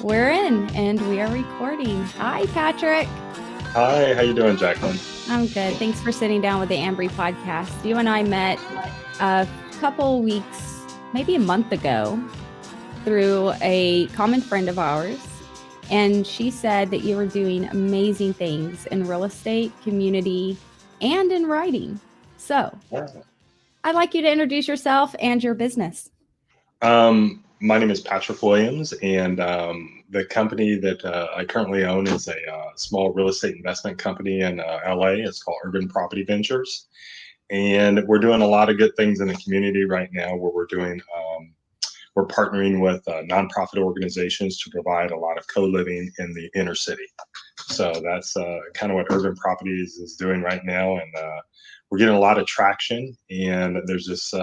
We're in and we are recording. Hi, Patrick. Hi, how you doing, Jacqueline? I'm good. Thanks for sitting down with the Ambry podcast. You and I met a couple weeks, maybe a month ago, through a common friend of ours. And she said that you were doing amazing things in real estate, community, and in writing. So. I'd like you to introduce yourself and your business. Um, my name is Patrick Williams, and um, the company that uh, I currently own is a uh, small real estate investment company in uh, LA. It's called Urban Property Ventures, and we're doing a lot of good things in the community right now. Where we're doing, um, we're partnering with uh, nonprofit organizations to provide a lot of co-living in the inner city. So that's uh, kind of what Urban Properties is doing right now, and uh, we're getting a lot of traction. And there's this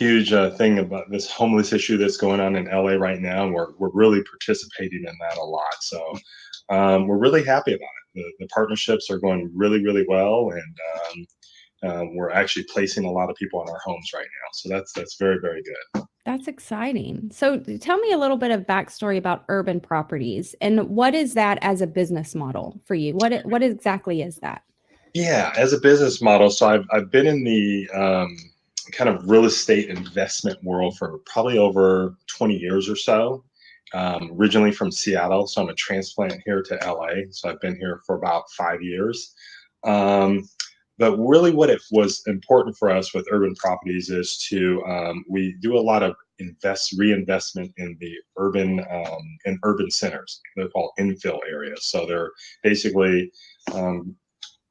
huge uh, thing about this homeless issue that's going on in LA right now, and we're we're really participating in that a lot. So um, we're really happy about it. The, the partnerships are going really really well, and um, um, we're actually placing a lot of people in our homes right now. So that's that's very very good. That's exciting. So tell me a little bit of backstory about urban properties and what is that as a business model for you? What what exactly is that? Yeah, as a business model, so I've I've been in the um, kind of real estate investment world for probably over 20 years or so. Um, originally from Seattle, so I'm a transplant here to LA. So I've been here for about five years. Um, but really, what it was important for us with urban properties is to um, we do a lot of invest reinvestment in the urban um, in urban centers. They're called infill areas. So they're basically um,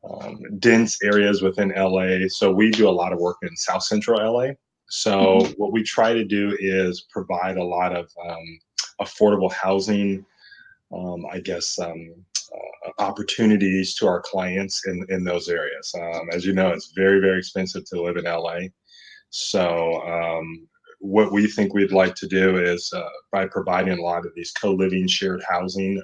um, dense areas within LA. So we do a lot of work in South Central LA. So what we try to do is provide a lot of um, affordable housing, um, I guess, um, uh, opportunities to our clients in, in those areas. Um, as you know, it's very, very expensive to live in LA. So um, what we think we'd like to do is uh, by providing a lot of these co-living shared housing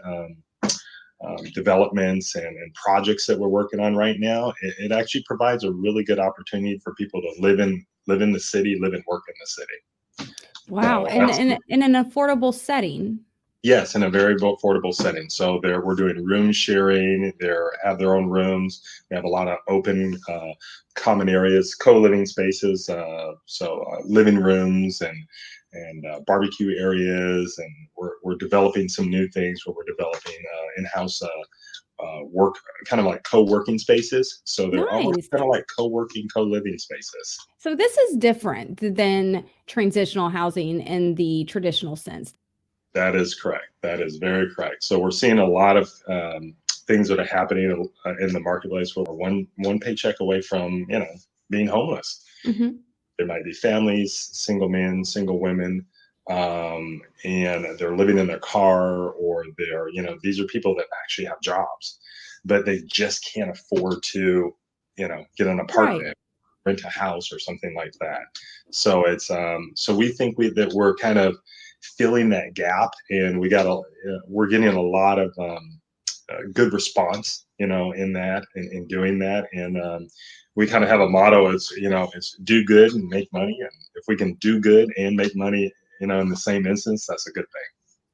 um, developments and, and projects that we're working on right now, it, it actually provides a really good opportunity for people to live in live in the city, live and work in the city. Wow. So And in, in an affordable setting. Yes, in a very affordable setting. So there, we're doing room sharing. They have their own rooms. We have a lot of open, uh, common areas, co-living spaces. Uh, so uh, living rooms and and uh, barbecue areas, and we're we're developing some new things where we're developing uh, in-house uh, uh, work, kind of like co-working spaces. So they're almost kind of like co-working, co-living spaces. So this is different than transitional housing in the traditional sense. That is correct. That is very correct. So we're seeing a lot of um, things that are happening uh, in the marketplace where we're one one paycheck away from you know being homeless. Mhm. There might be families, single men, single women, um, and they're living in their car, or they're you know these are people that actually have jobs, but they just can't afford to you know get an apartment, rent a house, or something like that. So it's um, so we think we that we're kind of filling that gap and we got a uh, we're getting a lot of um, uh, good response you know in that in, in doing that and um, we kind of have a motto it's you know it's do good and make money and if we can do good and make money you know in the same instance that's a good thing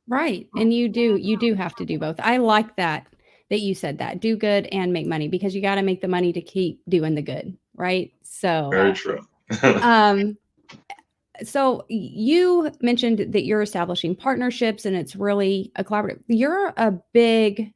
Right. And you do you do have to do both. I like that that you said that. Do good and make money because you got to make the money to keep doing the good, right? So very true um so you mentioned that you're establishing partnerships and it's really a collaborative you're a big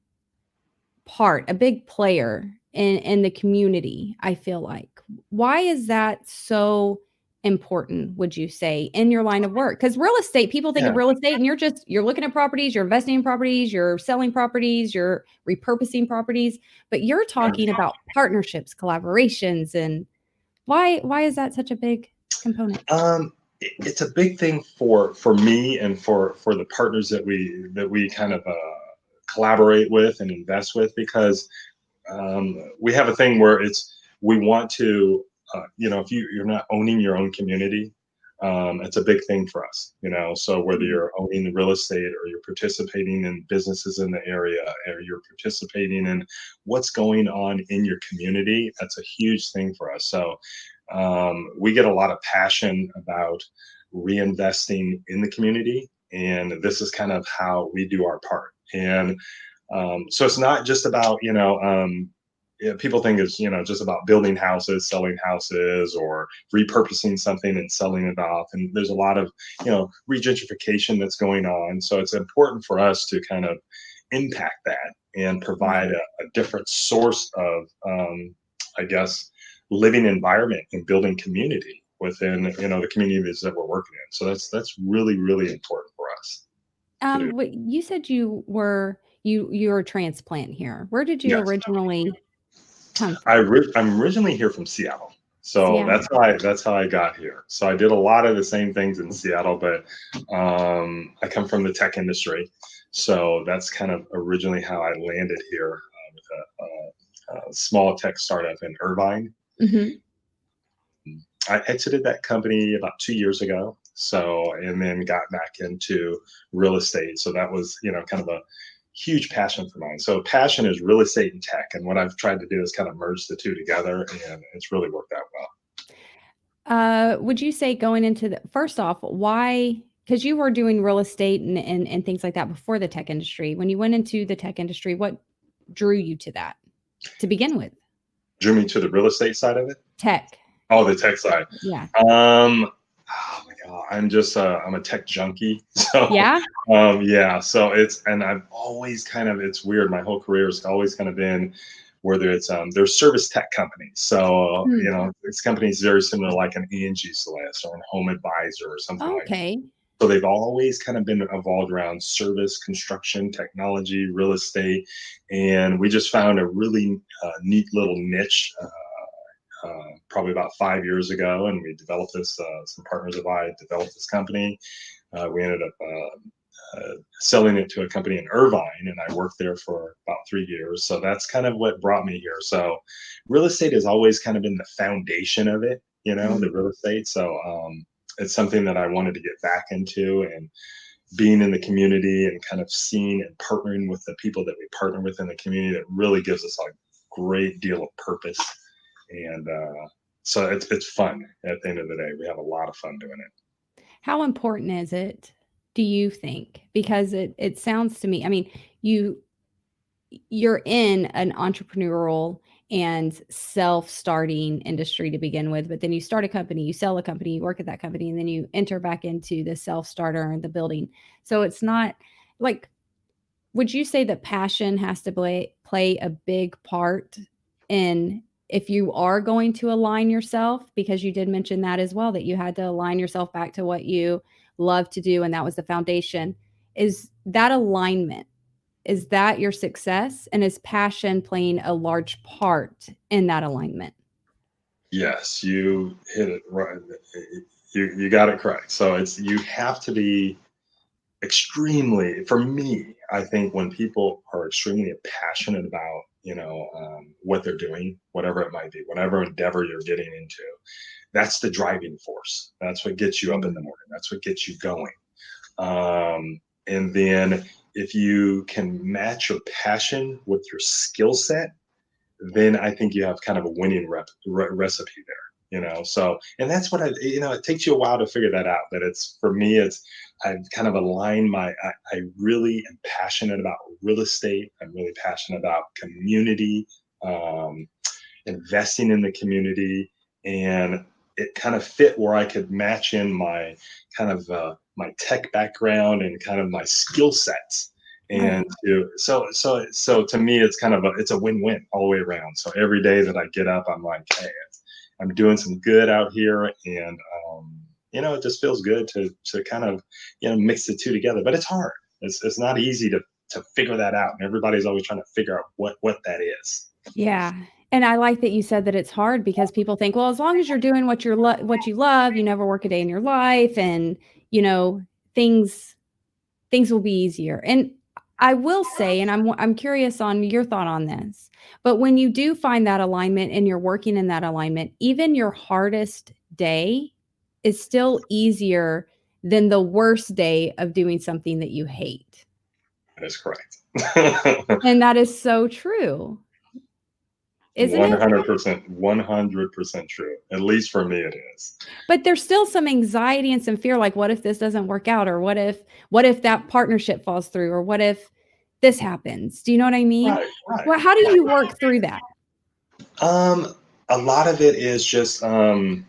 part a big player in in the community i feel like. Why is that so important would you say in your line of work? Because real estate people think of real estate and you're just you're looking at properties you're investing in properties you're selling properties you're repurposing properties but you're talking about partnerships collaborations and why why is that such a big component? Um it's a big thing for for me and for for the partners that we that we kind of uh, collaborate with and invest with because um, we have a thing where it's we want to uh, you know if you you're not owning your own community um, it's a big thing for us you know? So whether you're owning the real estate or you're participating in businesses in the area or you're participating in what's going on in your community that's a huge thing for us. So um, we get a lot of passion about reinvesting in the community and this is kind of how we do our part. And um, so it's not just about you know um, people think it's you know just about building houses, selling houses, or repurposing something and selling it off. And there's a lot of you know regentrification that's going on. So it's important for us to kind of impact that and provide a, a different source of, um, I guess, living environment and building community within you know the communities that we're working in. So that's that's really really important. Um, what you said you were you you're a transplant here. Where did you Yes. originally come I from? ri- I'm originally here from Seattle. So Seattle. that's how I that's how I got here. So I did a lot of the same things in Seattle, but um, I come from the tech industry. So that's kind of originally how I landed here uh, with a, a, a small tech startup in Irvine. Mhm. I exited that company about two years ago. So, and then got back into real estate. So that was, you know, kind of a huge passion for mine. So passion is real estate and tech. And what I've tried to do is kind of merge the two together and it's really worked out well. Uh, would you say going into the first off, why? Because you were doing real estate and, and and things like that before the tech industry. When you went into the tech industry, what drew you to that to begin with? Drew me to the real estate side of it. Tech. Oh, the tech side. Yeah. Um, oh I'm just, uh, I'm a tech junkie. So Yeah. Um, yeah, so it's and I've always kind of it's weird. My whole career has always kind of been whether it's um they're service tech companies. So Hmm. you know, it's companies very similar like an Angie's List or an Home Advisor or something like. Okay. So they've always kind of been evolved around service, construction, technology, real estate, and we just found a really uh, neat little niche. Uh, uh, probably about five years ago, and we developed this. Uh, some partners of I developed this company. Uh, we ended up uh, uh, selling it to a company in Irvine, and I worked there for about three years. So that's kind of what brought me here. So real estate has always kind of been the foundation of it, you know, the real estate. So um, it's something that I wanted to get back into, and being in the community and kind of seeing and partnering with the people that we partner with in the community that really gives us a great deal of purpose. And uh, so it's it's fun at the end of the day. We have a lot of fun doing it. How important is it, do you think? Because it it sounds to me, I mean, you you're in an entrepreneurial and self-starting industry to begin with, but then you start a company, you sell a company, you work at that company, and then you enter back into the self-starter and the building. So it's not like would you say that passion has to play play a big part in if you are going to align yourself because you did mention that as well that you had to align yourself back to what you love to do and that was the foundation is that alignment is that your success and is passion playing a large part in that alignment Yes, you hit it right. Eh, eh, you you got it correct. So it's you have to be extremely for me i think when people are extremely passionate about you know um, what they're doing whatever it might be whatever endeavor you're getting into that's the driving force. That's what gets you up in the morning. That's what gets you going. Um, and then if you can match your passion with your skill set then i think you have kind of a winning rep, re- recipe there you know so and that's what i you know it takes you a while to figure that out but it's for me it's i've kind of aligned my i, I really am passionate about real estate. I'm really passionate about community um, investing in the community and it kind of fit where i could match in my kind of uh, my tech background and kind of my skill sets. And to, so so so to me it's kind of a it's a win-win all the way around. So every day that i get up i'm like hey i'm doing some good out here and um, you know it just feels good to to kind of you know mix the two together but it's hard. It's, it's not easy to to figure that out and everybody's always trying to figure out what what that is. Yeah and i like that you said that it's hard because people think well as long as you're doing what you're lo- what you love you never work a day in your life and you know things things will be easier. And i will say and i'm i'm curious on your thought on this but when you do find that alignment and you're working in that alignment even your hardest day is still easier than the worst day of doing something that you hate. That is correct. And that is so true isn't 100%, 100% true. At least for me, it is. But there's still some anxiety and some fear like, what if this doesn't work out? Or what if, what if that partnership falls through? Or what if this happens? Do you know what I mean? Right, right. Well, how do you work through that? Um, a lot of it is just um,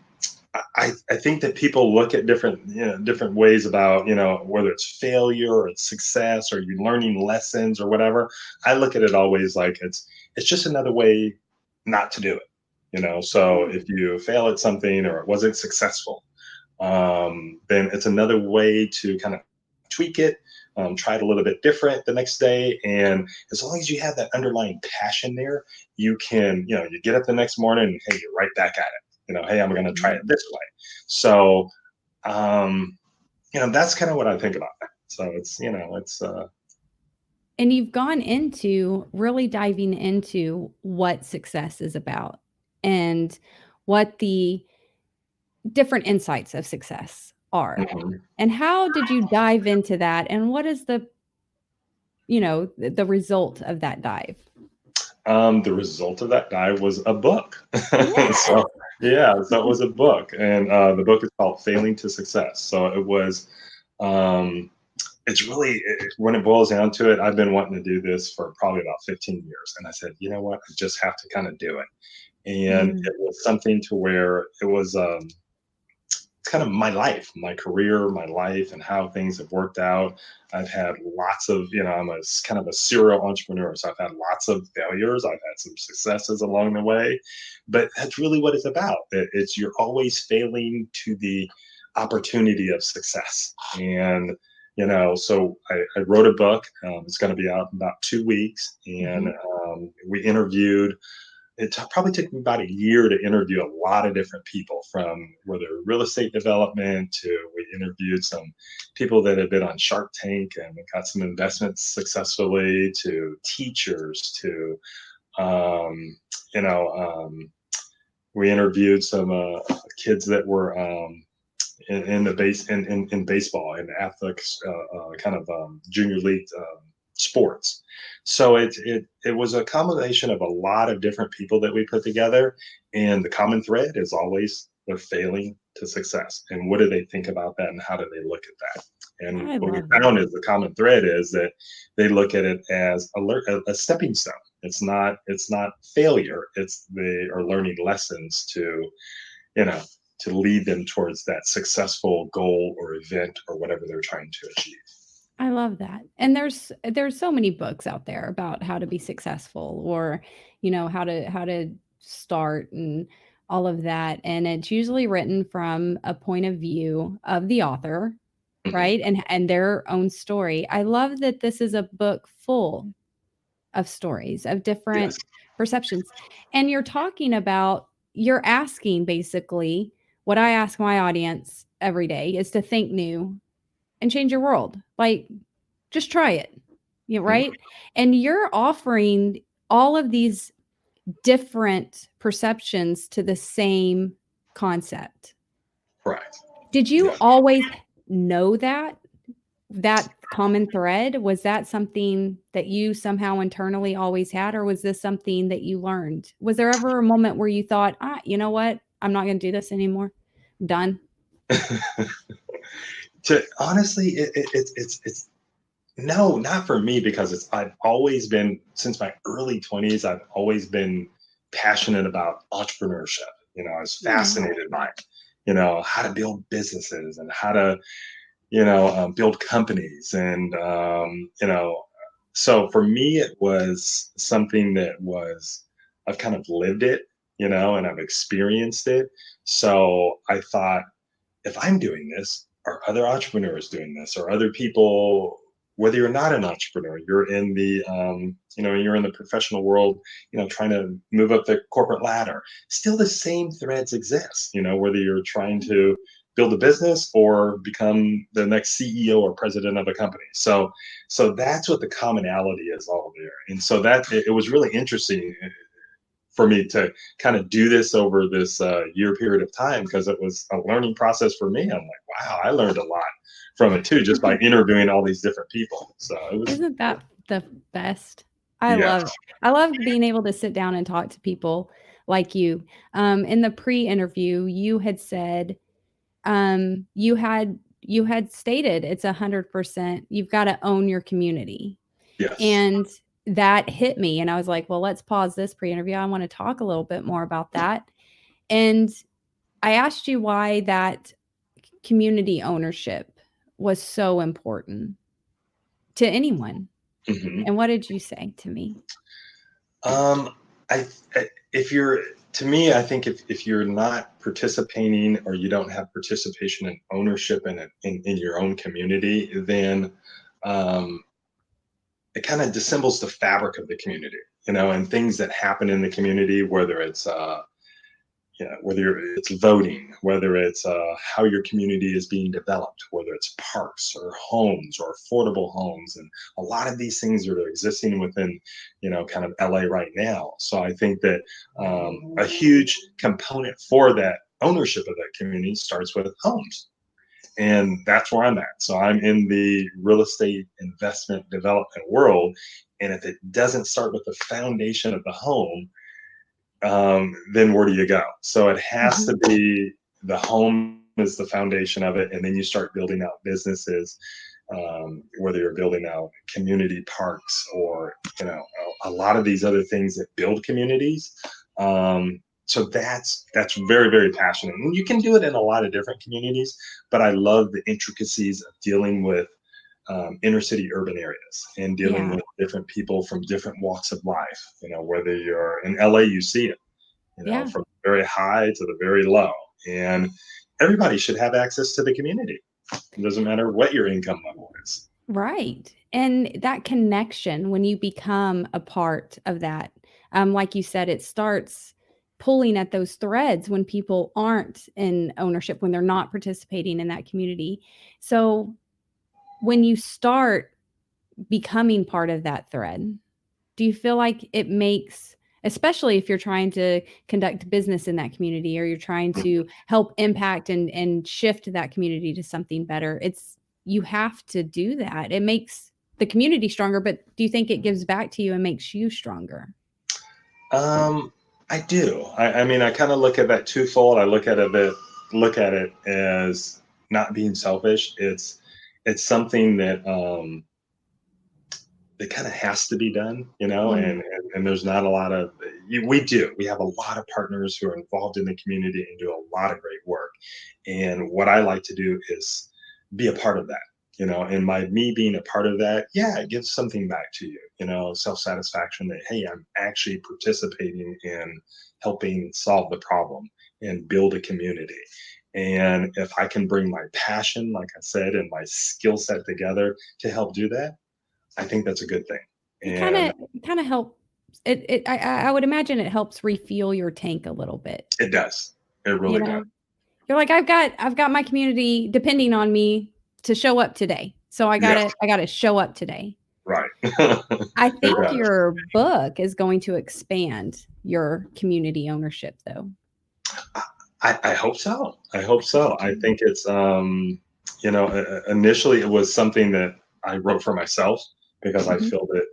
I, I think that people look at different you know different ways about you know whether it's failure or it's success or you're learning lessons or whatever. I look at it always like it's it's just another way not to do it. You know, so if you fail at something or it wasn't successful, um, then it's another way to kind of tweak it, um, try it a little bit different the next day. And as long as you have that underlying passion there, you can, you know, you get up the next morning and hey, you're right back at it. You know, hey, I'm going to try it this way. So, um, you know, that's kind of what I think about that. So it's, you know, it's, uh, and you've gone into really diving into what success is about and what the different insights of success are. mhm. And how did you dive into that? And what is the, you know, the, the result of that dive? Um, the result of that dive was a book. Yeah. so yeah, so it was a book, and uh, the book is called "Failing to Success." So it was, um, it's really it, when it boils down to it, I've been wanting to do this for probably about 15 years, and I said, you know what, I just have to kind of do it, and Mm, it was something to where it was. Um, it's kind of my life, my career, my life, and how things have worked out. I've had lots of, you know, I'm a kind of a serial entrepreneur, so I've had lots of failures. I've had some successes along the way, but that's really what it's about. It- It's you're always failing to the opportunity of success, and you know, so I, I wrote a book. Um, it's going to be out in about two weeks, and mhm. um, we interviewed it t- probably took me about a year to interview a lot of different people from whether real estate development to we interviewed some people that had been on Shark Tank and got some investments successfully to teachers to um, you know um, we interviewed some uh, kids that were um, in, in the base in, in, in baseball and athletics uh, uh, kind of um, junior league um, sports. So it, it it was a combination of a lot of different people that we put together and the common thread is always they're failing to success and what do they think about that and how do they look at that? And I what we found is the common thread is that they look at it as a, a stepping stone. It's not it's not failure it's they are learning lessons to you know to lead them towards that successful goal or event or whatever they're trying to achieve I love that. And there's there's so many books out there about how to be successful or, you know, how to how to start and all of that. And it's usually written from a point of view of the author, Mhm. right? And and their own story. I love that this is a book full of stories of different yes perceptions. And you're talking about you're asking basically what I ask my audience every day is to think new and change your world. Like, just try it. You Mhm. right? And you're offering all of these different perceptions to the same concept. correct Did you always know that? That common thread? Was that something that you somehow internally always had, or was this something that you learned? Was there ever a moment where you thought, ah, you know what? I'm not going to do this anymore. I'm done. to honestly it, it, it's it's it's no not for me because it's i've always been since my early 20s i've always been passionate about entrepreneurship you know i was fascinated by it you know how to build businesses and how to you know um, build companies and um, you know so for me it was something that was i've kind of lived it you know and i've experienced it so i thought if I'm doing this, are other entrepreneurs doing this? Or other people, whether you're not an entrepreneur, you're in the, um, you know, you're in the professional world, you know, trying to move up the corporate ladder. Still, the same threads exist. You know, whether you're trying to build a business or become the next CEO or president of a company. So, so that's what the commonality is all there. And so that it, it was really interesting for me to kind of do this over this uh, year period of time because it was a learning process for me. I'm like, wow, I learned a lot from it too, just by interviewing all these different people. So it was, Isn't that the best? I Yes. love I love being able to sit down and talk to people like you. Um, in the pre-interview, you had said, um, you had you had stated it's a 100% you've gotta own your community, Yes. and that hit me, and I was like, "Well, let's pause this pre-interview, I wanna talk a little bit more about that." And I asked you why that community ownership was so important to anyone, Mhm. and what did you say to me? Um, I I if you're to me, I think if if you're not participating or you don't have participation and ownership in it in in your own community, then, um it kinda dissembles the fabric of the community, you know, and things that happen in the community, whether it's, uh, you know, whether it's voting, whether it's, uh, how your community is being developed, whether it's parks or homes or affordable homes, and a lot of these things are existing within, you know, kind of LA right now. So I think that, um, a huge component for that ownership of that community starts with homes, and that's where I'm at. So I'm in the real estate investment development world, and if it doesn't start with the foundation of the home, um, then where do you go? So it has to Mhm. be the home is the foundation of it, and then you start building out businesses, um, whether you're building out community parks or, you know, a a lot of these other things that build communities. Um, so that's that's very, very passionate, and you can do it in a lot of different communities, but I love the intricacies of dealing with, um, inner city urban areas and dealing Yeah. with different people from different walks of life, you know, whether you're in LA, you see it, you know, Yeah. from very high to the very low, and everybody should have access to the community. It doesn't matter what your income level is. Right, and that connection when you become a part of that, um, like you said, it starts pulling at those threads when people aren't in ownership, when they're not participating in that community. So, when you start becoming part of that thread, do you feel like it makes especially if you're trying to conduct business in that community or you're trying to help impact and and shift that community to something better, it's you have to do that. It makes the community stronger, but do you think it gives back to you and makes you stronger? Um, I do. I I mean, I kinda look at that twofold. I look at it bit look at it as not being selfish. It's it's something that, um it kinda has to be done, you know, Mm. and and and there's not a lot of we do. We have a lot of partners who are involved in the community and do a lot of great work, and what I like to do is be a part of that, you know, and my me being a part of that, yeah, it gives something back to you, you know, self-satisfaction that, "Hey, I'm actually participating in helping solve the problem and build a community." And if I can bring my passion, like I said, and my skill set together to help do that, I think that's a good thing, and kinda kinda help it it I I I would imagine it helps refuel your tank a little bit. It does. It You really does. You're like, "I've got I've got my community depending on me to show up today, so I gotta I gotta show up today." Right. I think your book is going to expand your community ownership, though. I I I hope so. I hope so. I Mhm. think it's, um, you know, i i initially, it was something that I wrote for myself because I Mhm. feel that,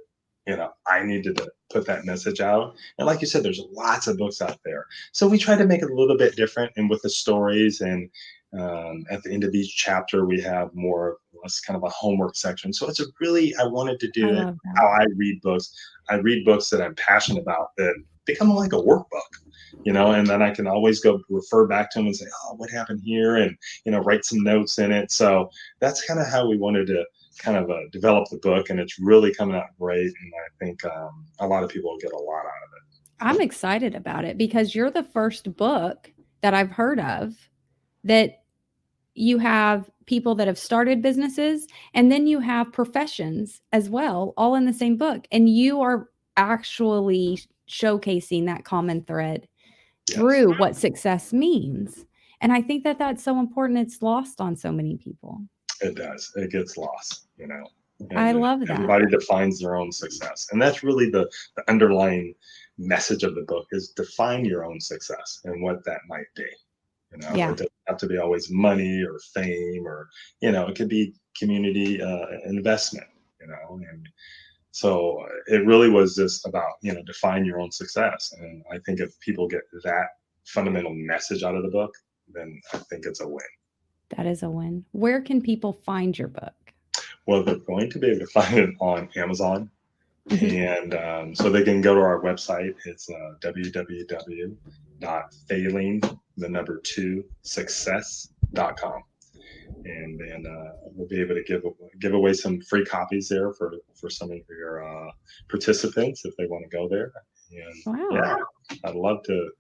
you know, I needed to put that message out, and like you said, there's lots of books out there. So we try to make it a little bit different and with the stories and, um, at the end of each chapter, we have more or less kind of a homework section. So it's a really I wanted to I do it how. I read books. I read books that I'm passionate about that become like a workbook, you know, and then I can always go refer back to them and say, "Oh, what happened here?" And, you know, write some notes in it. So that's kinda how we wanted to kind of, uh, develop the book, and it's really coming out great, and I think, um, a lot of people will get a lot out of it. I'm excited about it because you're the first book that I've heard of that you have people that have started businesses, and then you have professions as well, all in the same book, and you are actually showcasing that common thread Yes. through what success means, and I think that that's so important, it's lost on so many people. It does. It gets lost, you know, I and, uh, love that. everybody defines their own success, and that's really the the underlying message of the book is define your own success and what that might be, you know? It Yeah. doesn't have to be always money or fame or, you know, it could be community, uh, investment, you know, and so it really was just about you know define your own success and i think if people get that fundamental message out of the book then i think it's a win that is a win where can people find your book well they're going to be able to find it on amazon mm-hmm. and um, so they can go to our website it's uh, www.failing the number two success.com and then uh, we'll be able to give give away some free copies there for for some of your uh, participants if they want to go there. And wow. yeah, I'd love to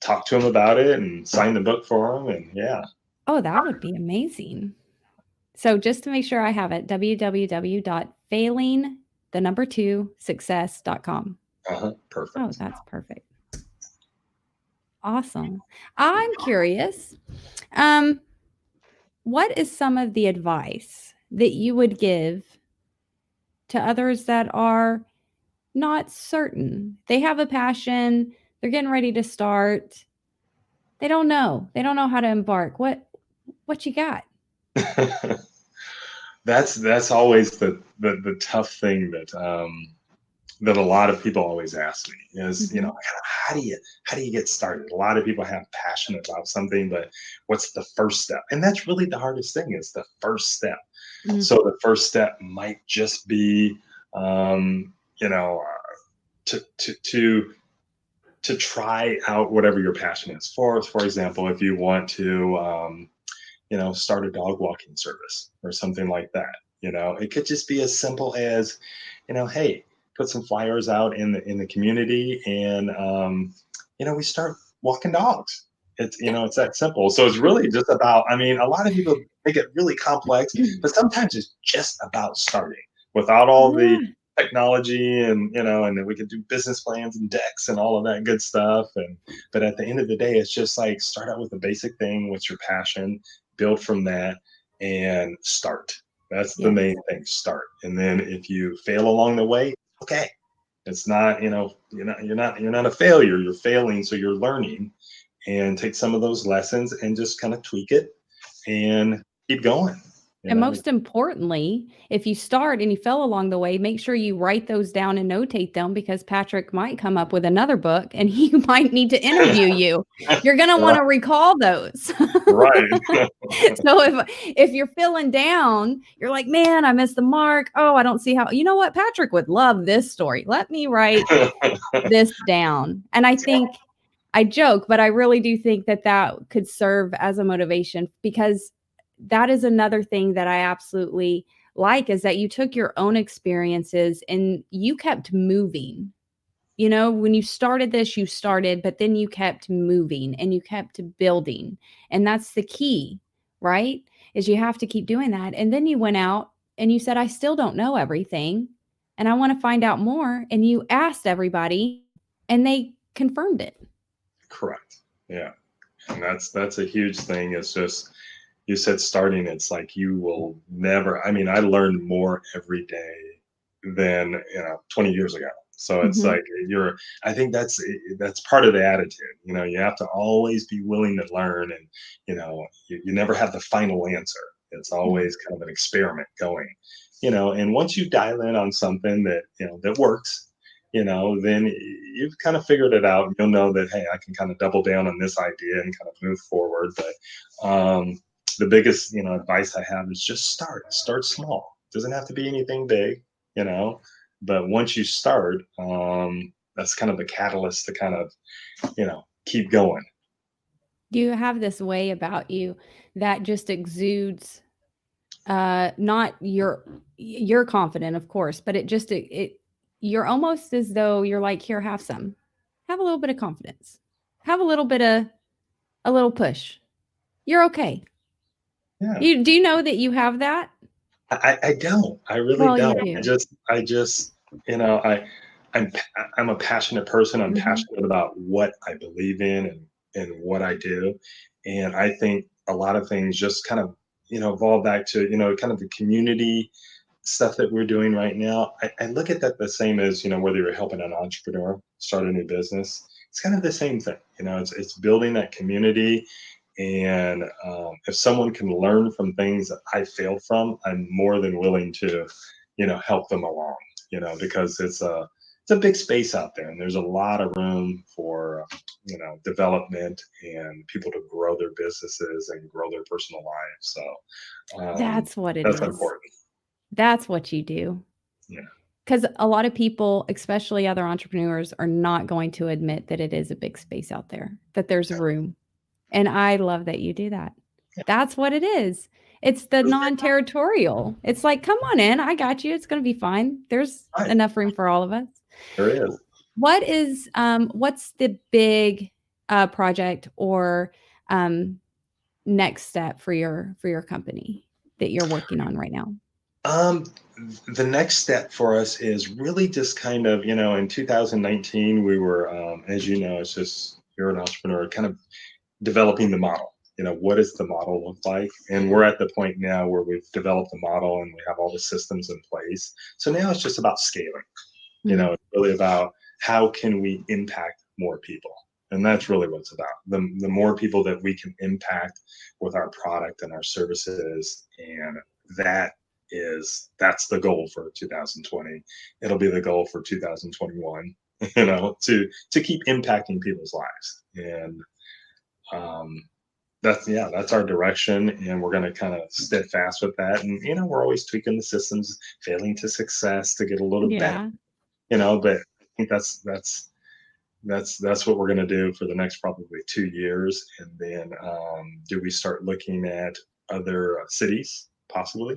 talk to them about it and sign the book for them. And yeah. Oh, that would be amazing. So just to make sure I have it, www.failing the number two success.com. Uh-huh. Perfect. Oh, that's perfect. Awesome. I'm curious. Um, what is some of the advice that you would give to others that are not certain? They have a passion, they're getting ready to start. They don't know. They don't know how to embark. What what you got? that's that's always the, the the tough thing that um that a lot of people always ask me is mm-hmm. you know how do you how do you get started a lot of people have passion about something but what's the first step and that's really the hardest thing is the first step mm-hmm. so the first step might just be um, you know uh, to to to to try out whatever your passion is for for example if you want to um, you know start a dog walking service or something like that you know it could just be as simple as you know hey put some flyers out in the in the community, and um, you know we start walking dogs. It's you know it's that simple. So it's really just about. I mean, a lot of people make it really complex, but sometimes it's just about starting without all the technology and you know and then we could do business plans and decks and all of that good stuff and but at the end of the day it's just like start out with a basic thing what's your passion build from that and start that's the main thing start and then if you fail along the way okay. It's not, you know, you're not, you're not, you're not a failure. You're failing, so you're learning, and take some of those lessons and just kind of tweak it and keep going. And know? most importantly, if you start and you fell along the way, make sure you write those down and notate them because Patrick might come up with another book and he might need to interview you. You're going to want to recall those. right. so if if you're feeling down, you're like, "Man, I missed the mark. Oh, I don't see how." You know what? Patrick would love this story. Let me write this down. And I think I joke, but I really do think that that could serve as a motivation because that is another thing that I absolutely like is that you took your own experiences and you kept moving. You know, when you started this, you started, but then you kept moving and you kept building. And that's the key, right? Is you have to keep doing that. And then you went out and you said, I still don't know everything and I want to find out more. And you asked everybody and they confirmed it. Correct. Yeah. And that's that's a huge thing. It's just you said starting it's like you will never i mean i learned more every day than you know 20 years ago so it's mm-hmm. like you're i think that's that's part of the attitude you know you have to always be willing to learn and you know you, you never have the final answer it's mm-hmm. always kind of an experiment going you know and once you dial in on something that you know that works you know then you've kind of figured it out you'll know that hey i can kind of double down on this idea and kind of move forward but um the biggest you know advice I have is just start. Start small. Doesn't have to be anything big, you know. But once you start, um, that's kind of the catalyst to kind of, you know, keep going. You have this way about you that just exudes uh not your you're confident of course but it just it, it you're almost as though you're like here have some have a little bit of confidence have a little bit of a little push you're okay yeah. You do you know that you have that? I, I don't. I really well, don't. Do. I just I just you know I I'm I'm a passionate person. I'm mm-hmm. passionate about what I believe in and and what I do, and I think a lot of things just kind of you know evolve back to you know kind of the community stuff that we're doing right now. I, I look at that the same as you know whether you're helping an entrepreneur start a new business. It's kind of the same thing. You know, it's it's building that community and um, if someone can learn from things that I failed from, I'm more than willing to, you know, help them along. you know, because it's a it's a big space out there, and there's a lot of room for you know development and people to grow their businesses and grow their personal lives. So um, that's what it that's is. important. That's what you do. Yeah. Because a lot of people, especially other entrepreneurs, are not going to admit that it is a big space out there, that there's room. And I love that you do that. That's what it is. It's the non-territorial. It's like, come on in, I got you. It's going to be fine. There's Right. enough room for all of us. There is. What is um what's the big uh project or um next step for your for your company that you're working on right now? Um, the next step for us is really just kind of, you know, in 2019, we were, um, as you know, it's just you're an entrepreneur, kind of developing the model. You know, what does the model look like? And we're at the point now where we've developed the model and we have all the systems in place. So now it's just about scaling. You Mhm. know, it's really about how can we impact more people. And that's really what it's about. The, the more people that we can impact with our product and our services, and that is that's the goal for 2020 it'll be the goal for 2021 you know to to keep impacting people's lives and um that's yeah that's our direction and we're going to kind of steadfast with that and you know we're always tweaking the systems failing to success to get a little better Yeah. you know but i think that's that's that's that's what we're going to do for the next probably two years and then um, do we start looking at other cities possibly?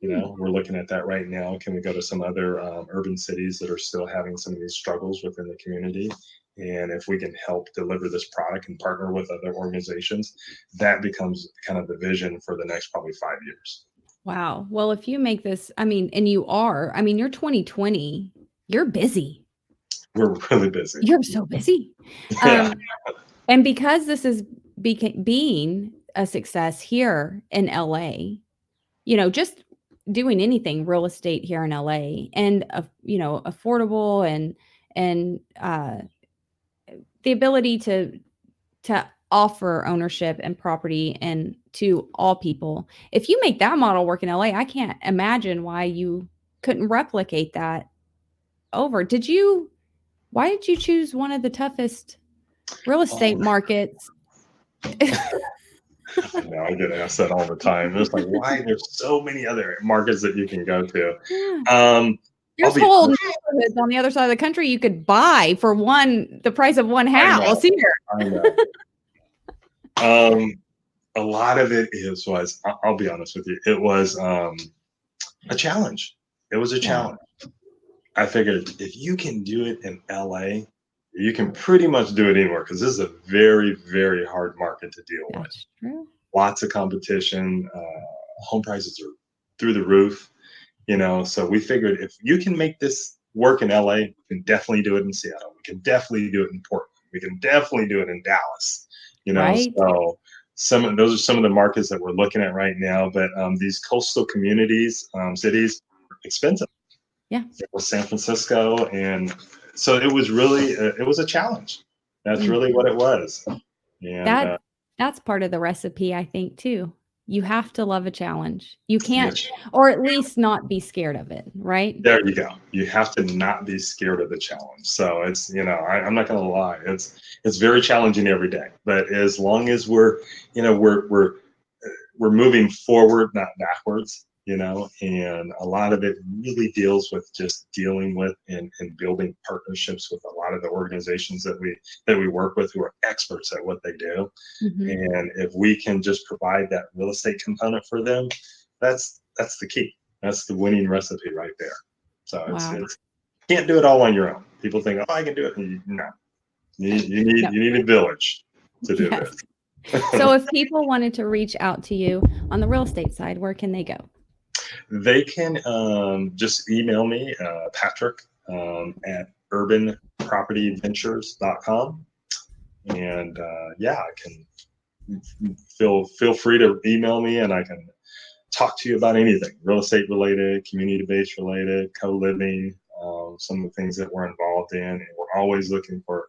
You know we're looking at that right now. Can we go to some other um, urban cities that are still having some of these struggles within the community and if we can help deliver this product and partner with other organizations that becomes kind of the vision for the next probably five years Wow. Well, if you make this, I mean, and you are, I mean, you're 2020, you're busy. we're really busy You're so busy. Um, and because this is beca- being a success here in LA, you know, just doing anything real estate here in LA and, uh, you know, affordable and, and, uh, the ability to, to offer ownership and property and to all people. If you make that model work in LA, I can't imagine why you couldn't replicate that over. Did you why did you choose one of the toughest real estate Oh. markets? I I get asked that all the time. It's like, why there's so many other markets that you can go to. Yeah. Um, There's whole neighborhoods on the other side of the country you could buy for one the price of one house here. Um, a lot of it is was I'll be honest with you, it was um, a challenge. It was a challenge. I figured if you can do it in LA, you can pretty much do it anywhere because this is a very, very hard market to deal with. True. lots of competition. Uh, home prices are through the roof, you know. So we figured if you can make this work in LA, we can definitely do it in Seattle. We can definitely do it in Portland. We can definitely do it in Dallas, you know. Right. So some of those are some of the markets that we're looking at right now. But um, these coastal communities, um, cities, are expensive. Yeah. San Francisco, and so it was really uh, it was a challenge. That's Mm. really what it was. And That uh, that's part of the recipe, I think, too. You have to love a challenge. You can't, yes. or at least not be scared of it, right? There you go. You have to not be scared of the challenge. So it's you know I, I'm not going to lie. It's it's very challenging every day. But as long as we're you know we're we're we're moving forward, not backwards. You know, and a lot of it really deals with just dealing with and, and building partnerships with a lot of the organizations that we that we work with who are experts at what they do. Mhm. And if we can just provide that real estate component for them, that's that's the key. That's the winning recipe right there. So it's, Wow. it's can't do it all on your own. People think, oh, I can do it. You- No, you, you need No. you need a village to do Yes. this. So if people wanted to reach out to you on the real estate side, where can they go? They can um, just email me, uh, Patrick, um, at urbanpropertyventures.com. And uh, yeah, I can feel feel free to email me and I can talk to you about anything real estate related, community based related, co living, um, some of the things that we're involved in. And we're always looking for,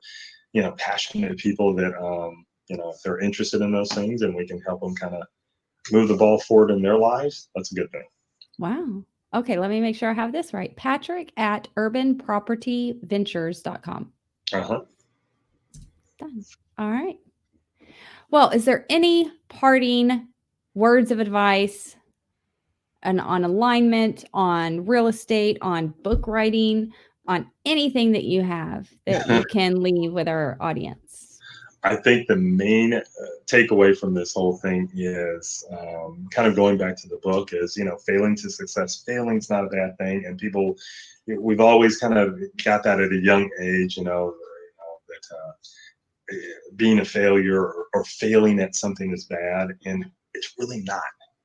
you know, passionate people that, um, you know, if they're interested in those things and we can help them kind of move the ball forward in their lives, that's a good thing. Wow. Okay, let me make sure I have this right. Patrick at urbanpropertyventures.com. Uh-huh. Done. All right. Well, is there any parting words of advice and on alignment, on real estate, on book writing, on anything that you have that you can leave with our audience? I think the main uh, takeaway from this whole thing is um, kind of going back to the book is, you know, failing to success. Failing's not a bad thing. And people, we've always kind of got that at a young age, you know, you know that uh, being a failure or, or failing at something is bad. And it's really not.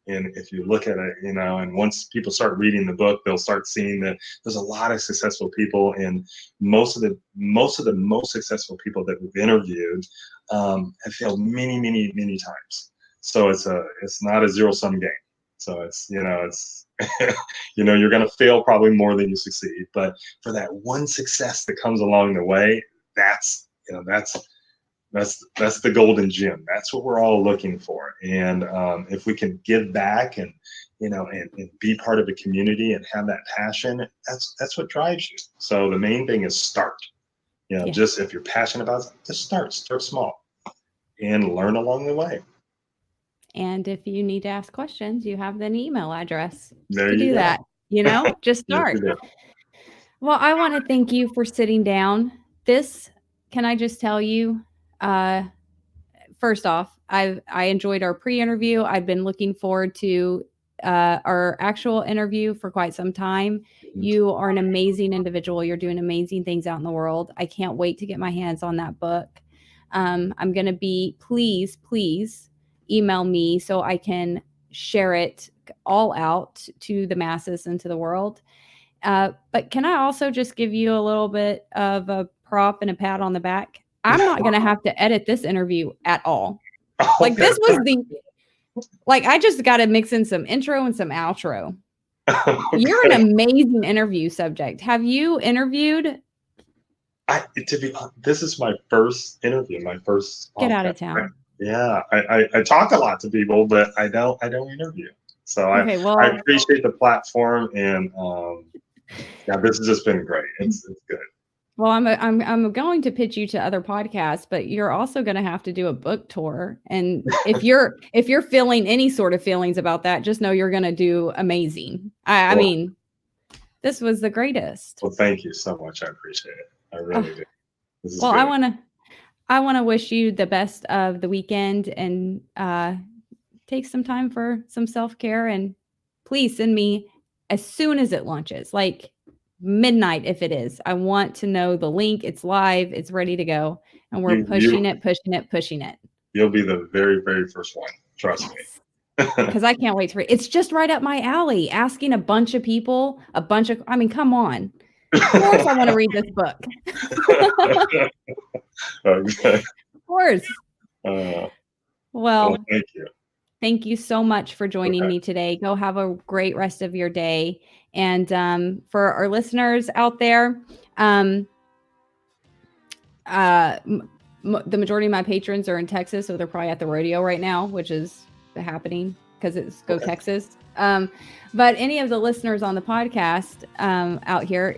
And if you look at it, you know, and once people start reading the book, they'll start seeing that there's a lot of successful people, and most of the most of the most successful people that we've interviewed um, have failed many, many, many times. So it's a it's not a zero sum game. So it's you know it's you know you're going to fail probably more than you succeed, but for that one success that comes along the way, that's you know that's that's that's the golden gem. That's what we're all looking for. And um, if we can give back and you know and, and be part of a community and have that passion, that's that's what drives you. So the main thing is start. You know, yeah. just if you're passionate about it, just start. Start small, and learn along the way. And if you need to ask questions, you have an email address there to do go. that. You know, just start. yes, well, I want to thank you for sitting down. This, can I just tell you, uh, first off, I've I enjoyed our pre-interview. I've been looking forward to uh, our actual interview for quite some time. You are an amazing individual. You're doing amazing things out in the world. I can't wait to get my hands on that book. Um, I'm going to be, please, please email me so I can share it all out to the masses and to the world. Uh, but can I also just give you a little bit of a prop and a pat on the back? I'm not going to have to edit this interview at all. Like this was the like I just got to mix in some intro and some outro. You're an amazing interview subject. Have you interviewed? I to be this is my first interview, my first get out of town. Yeah, I, I, I talk a lot to people, but I don't I don't interview. So okay, I well, I appreciate the platform and um yeah, this has just been great. It's it's good. Well, I'm a, I'm I'm going to pitch you to other podcasts, but you're also going to have to do a book tour. And if you're if you're feeling any sort of feelings about that, just know you're going to do amazing. I, I mean, this was the greatest. Well, thank you so much. I appreciate it. I really do. well, I want to I want to wish you the best of the weekend and uh, take some time for some self care. And please send me as soon as it launches. Like midnight if it is. I want to know the link. It's live, it's ready to go. And we're you, pushing you, it, pushing it, pushing it. You'll be the very, very first one. Trust yes. me. Because I can't wait to read. It's just right up my alley. Asking a bunch of people, a bunch of, I mean, come on. Of course, I want to read this book. okay. Of course. Uh, well, well, thank you. Thank you so much for joining okay. me today. Go have a great rest of your day. And um, for our listeners out there, um, uh, m- the majority of my patrons are in Texas, so they're probably at the rodeo right now, which is happening because it's Go okay. Texas. Um, but any of the listeners on the podcast um, out here,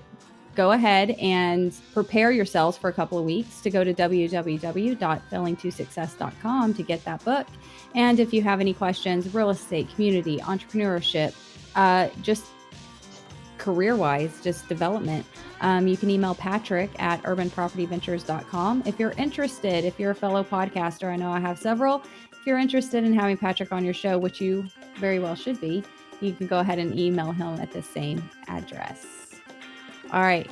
go ahead and prepare yourselves for a couple of weeks to go to www.failing2success.com to get that book. And if you have any questions, real estate, community, entrepreneurship, uh, just career wise, just development, um, you can email Patrick at urbanpropertyventures.com. If you're interested, if you're a fellow podcaster, I know I have several. If you're interested in having Patrick on your show, which you very well should be, you can go ahead and email him at the same address. All right.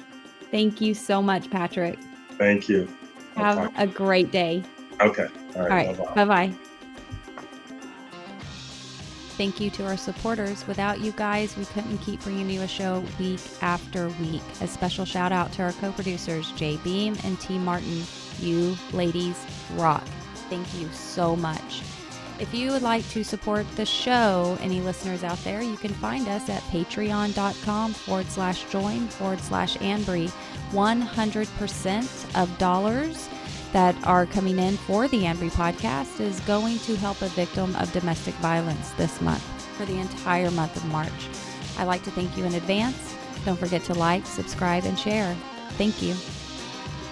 Thank you so much, Patrick. Thank you. Have a great day. Okay. All right. All right. Bye bye. Thank you to our supporters. Without you guys, we couldn't keep bringing you a show week after week. A special shout out to our co producers, Jay Beam and T. Martin. You ladies rock. Thank you so much. If you would like to support the show, any listeners out there, you can find us at patreon.com forward slash join forward slash Anbree. 100% of dollars that are coming in for the Anbree podcast is going to help a victim of domestic violence this month for the entire month of March. I'd like to thank you in advance. Don't forget to like, subscribe, and share. Thank you.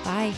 Bye.